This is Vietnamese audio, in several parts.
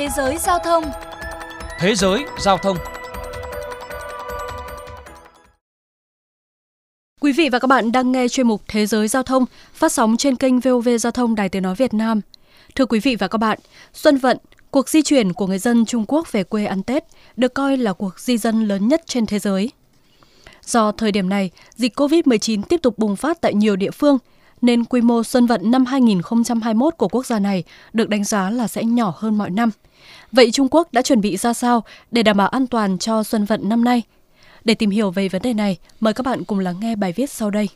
Thế giới giao thông Thế giới giao thông Quý vị và các bạn đang nghe chuyên mục Thế giới giao thông phát sóng trên kênh VOV Giao thông Đài Tiếng Nói Việt Nam. Thưa quý vị và các bạn, Xuân Vận, cuộc di chuyển của người dân Trung Quốc về quê ăn Tết, được coi là cuộc di dân lớn nhất trên thế giới. Do thời điểm này, dịch COVID-19 tiếp tục bùng phát tại nhiều địa phương, nên quy mô Xuân Vận năm 2021 của quốc gia này được đánh giá là sẽ nhỏ hơn mọi năm. Vậy Trung Quốc đã chuẩn bị ra sao để đảm bảo an toàn cho Xuân Vận năm nay? Để tìm hiểu về vấn đề này, mời các bạn cùng lắng nghe bài viết sau đây.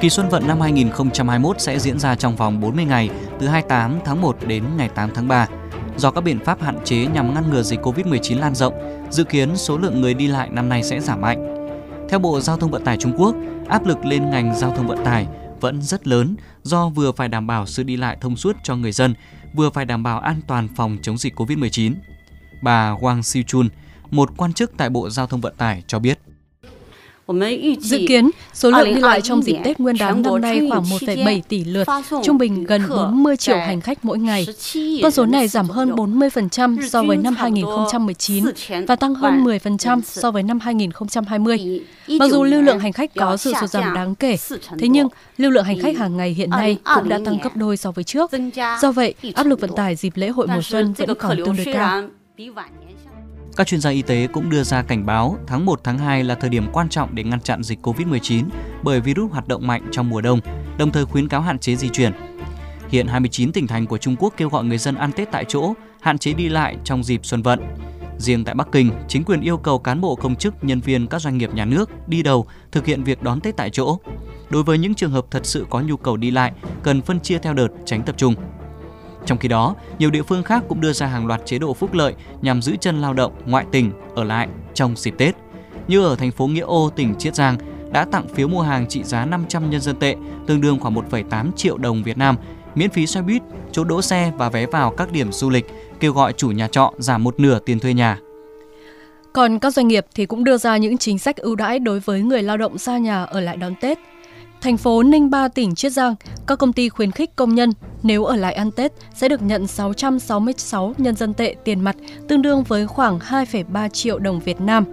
Kỳ Xuân Vận năm 2021 sẽ diễn ra trong vòng 40 ngày, từ 28 tháng 1 đến ngày 8 tháng 3. Do các biện pháp hạn chế nhằm ngăn ngừa dịch COVID-19 lan rộng, dự kiến số lượng người đi lại năm nay sẽ giảm mạnh. Theo Bộ Giao thông Vận tải Trung Quốc, áp lực lên ngành giao thông vận tải vẫn rất lớn do vừa phải đảm bảo sự đi lại thông suốt cho người dân, vừa phải đảm bảo an toàn phòng chống dịch COVID-19. Bà Wang Xichun, một quan chức tại Bộ Giao thông Vận tải cho biết. Dự kiến, số lượng đi lại trong dịp Tết Nguyên đán năm nay khoảng 1,7 tỷ lượt, trung bình gần 40 triệu hành khách mỗi ngày. Con số này giảm hơn 40% so với năm 2019 và tăng hơn 10% so với năm 2020. Mặc dù lưu lượng hành khách có sự sụt giảm đáng kể, thế nhưng lưu lượng hành khách hàng ngày hiện nay cũng đã tăng gấp đôi so với trước. Do vậy, áp lực vận tải dịp lễ hội mùa xuân vẫn còn tương đối cao. Các chuyên gia y tế cũng đưa ra cảnh báo tháng 1 tháng 2 là thời điểm quan trọng để ngăn chặn dịch COVID-19 bởi virus hoạt động mạnh trong mùa đông, đồng thời khuyến cáo hạn chế di chuyển. Hiện 29 tỉnh thành của Trung Quốc kêu gọi người dân ăn Tết tại chỗ, hạn chế đi lại trong dịp xuân vận. Riêng tại Bắc Kinh, chính quyền yêu cầu cán bộ công chức, nhân viên các doanh nghiệp nhà nước đi đầu thực hiện việc đón Tết tại chỗ. Đối với những trường hợp thật sự có nhu cầu đi lại, cần phân chia theo đợt, tránh tập trung. Trong khi đó, nhiều địa phương khác cũng đưa ra hàng loạt chế độ phúc lợi nhằm giữ chân lao động ngoại tỉnh ở lại trong dịp Tết. Như ở thành phố Nghĩa Ô, tỉnh Chiết Giang đã tặng phiếu mua hàng trị giá 500 nhân dân tệ, tương đương khoảng 1,8 triệu đồng Việt Nam, miễn phí xe buýt, chỗ đỗ xe và vé vào các điểm du lịch, kêu gọi chủ nhà trọ giảm một nửa tiền thuê nhà. Còn các doanh nghiệp thì cũng đưa ra những chính sách ưu đãi đối với người lao động xa nhà ở lại đón Tết. Thành phố Ninh Ba, tỉnh Chiết Giang, các công ty khuyến khích công nhân nếu ở lại ăn Tết sẽ được nhận 666 nhân dân tệ tiền mặt, tương đương với khoảng 2,3 triệu đồng Việt Nam.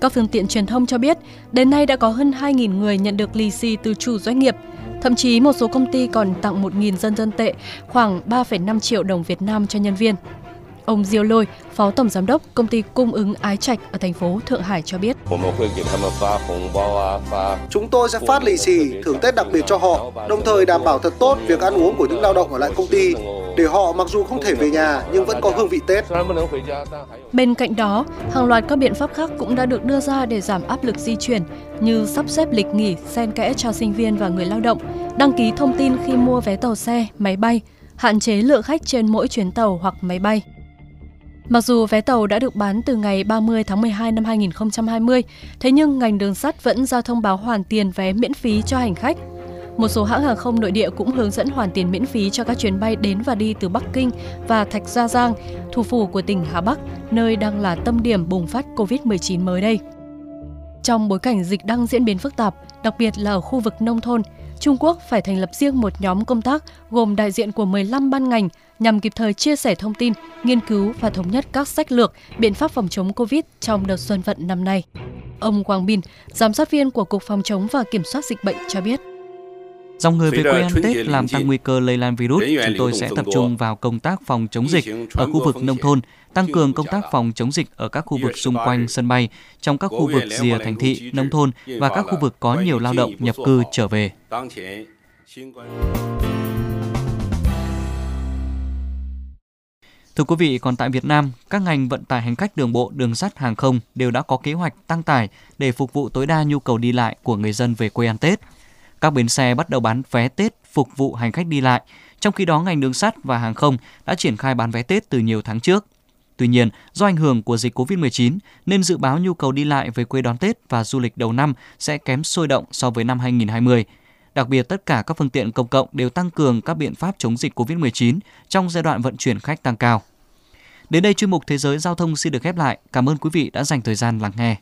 Các phương tiện truyền thông cho biết, đến nay đã có hơn 2.000 người nhận được lì xì từ chủ doanh nghiệp. Thậm chí một số công ty còn tặng 1.000 dân dân tệ, khoảng 3,5 triệu đồng Việt Nam cho nhân viên. Ông Diêu Lôi, Phó Tổng Giám đốc Công ty Cung ứng Ái Trạch ở thành phố Thượng Hải cho biết. Chúng tôi sẽ phát lì xì, thưởng Tết đặc biệt cho họ, đồng thời đảm bảo thật tốt việc ăn uống của những lao động ở lại công ty, để họ mặc dù không thể về nhà nhưng vẫn có hương vị Tết. Bên cạnh đó, hàng loạt các biện pháp khác cũng đã được đưa ra để giảm áp lực di chuyển như sắp xếp lịch nghỉ xen kẽ cho sinh viên và người lao động, đăng ký thông tin khi mua vé tàu xe, máy bay, hạn chế lượng khách trên mỗi chuyến tàu hoặc máy bay. Mặc dù vé tàu đã được bán từ ngày 30 tháng 12 năm 2020, thế nhưng ngành đường sắt vẫn ra thông báo hoàn tiền vé miễn phí cho hành khách. Một số hãng hàng không nội địa cũng hướng dẫn hoàn tiền miễn phí cho các chuyến bay đến và đi từ Bắc Kinh và Thạch Gia Giang, thủ phủ của tỉnh Hà Bắc, nơi đang là tâm điểm bùng phát COVID-19 mới đây. Trong bối cảnh dịch đang diễn biến phức tạp, đặc biệt là ở khu vực nông thôn, Trung Quốc phải thành lập riêng một nhóm công tác gồm đại diện của 15 ban ngành nhằm kịp thời chia sẻ thông tin, nghiên cứu và thống nhất các sách lược, biện pháp phòng chống COVID trong đợt xuân vận năm nay. Ông Quang Bin, giám sát viên của Cục Phòng chống và Kiểm soát Dịch bệnh cho biết. Dòng người về quê ăn Tết làm tăng nguy cơ lây lan virus, chúng tôi sẽ tập trung vào công tác phòng chống dịch ở khu vực nông thôn, tăng cường công tác phòng chống dịch ở các khu vực xung quanh sân bay, trong các khu vực rìa thành thị, nông thôn và các khu vực có nhiều lao động nhập cư trở về. Thưa quý vị, còn tại Việt Nam, các ngành vận tải hành khách đường bộ, đường sắt, hàng không đều đã có kế hoạch tăng tải để phục vụ tối đa nhu cầu đi lại của người dân về quê ăn Tết. Các bến xe bắt đầu bán vé Tết phục vụ hành khách đi lại, trong khi đó ngành đường sắt và hàng không đã triển khai bán vé Tết từ nhiều tháng trước. Tuy nhiên, do ảnh hưởng của dịch COVID-19 nên dự báo nhu cầu đi lại về quê đón Tết và du lịch đầu năm sẽ kém sôi động so với năm 2020. Đặc biệt, tất cả các phương tiện công cộng đều tăng cường các biện pháp chống dịch COVID-19 trong giai đoạn vận chuyển khách tăng cao. Đến đây chuyên mục Thế giới Giao thông xin được khép lại. Cảm ơn quý vị đã dành thời gian lắng nghe.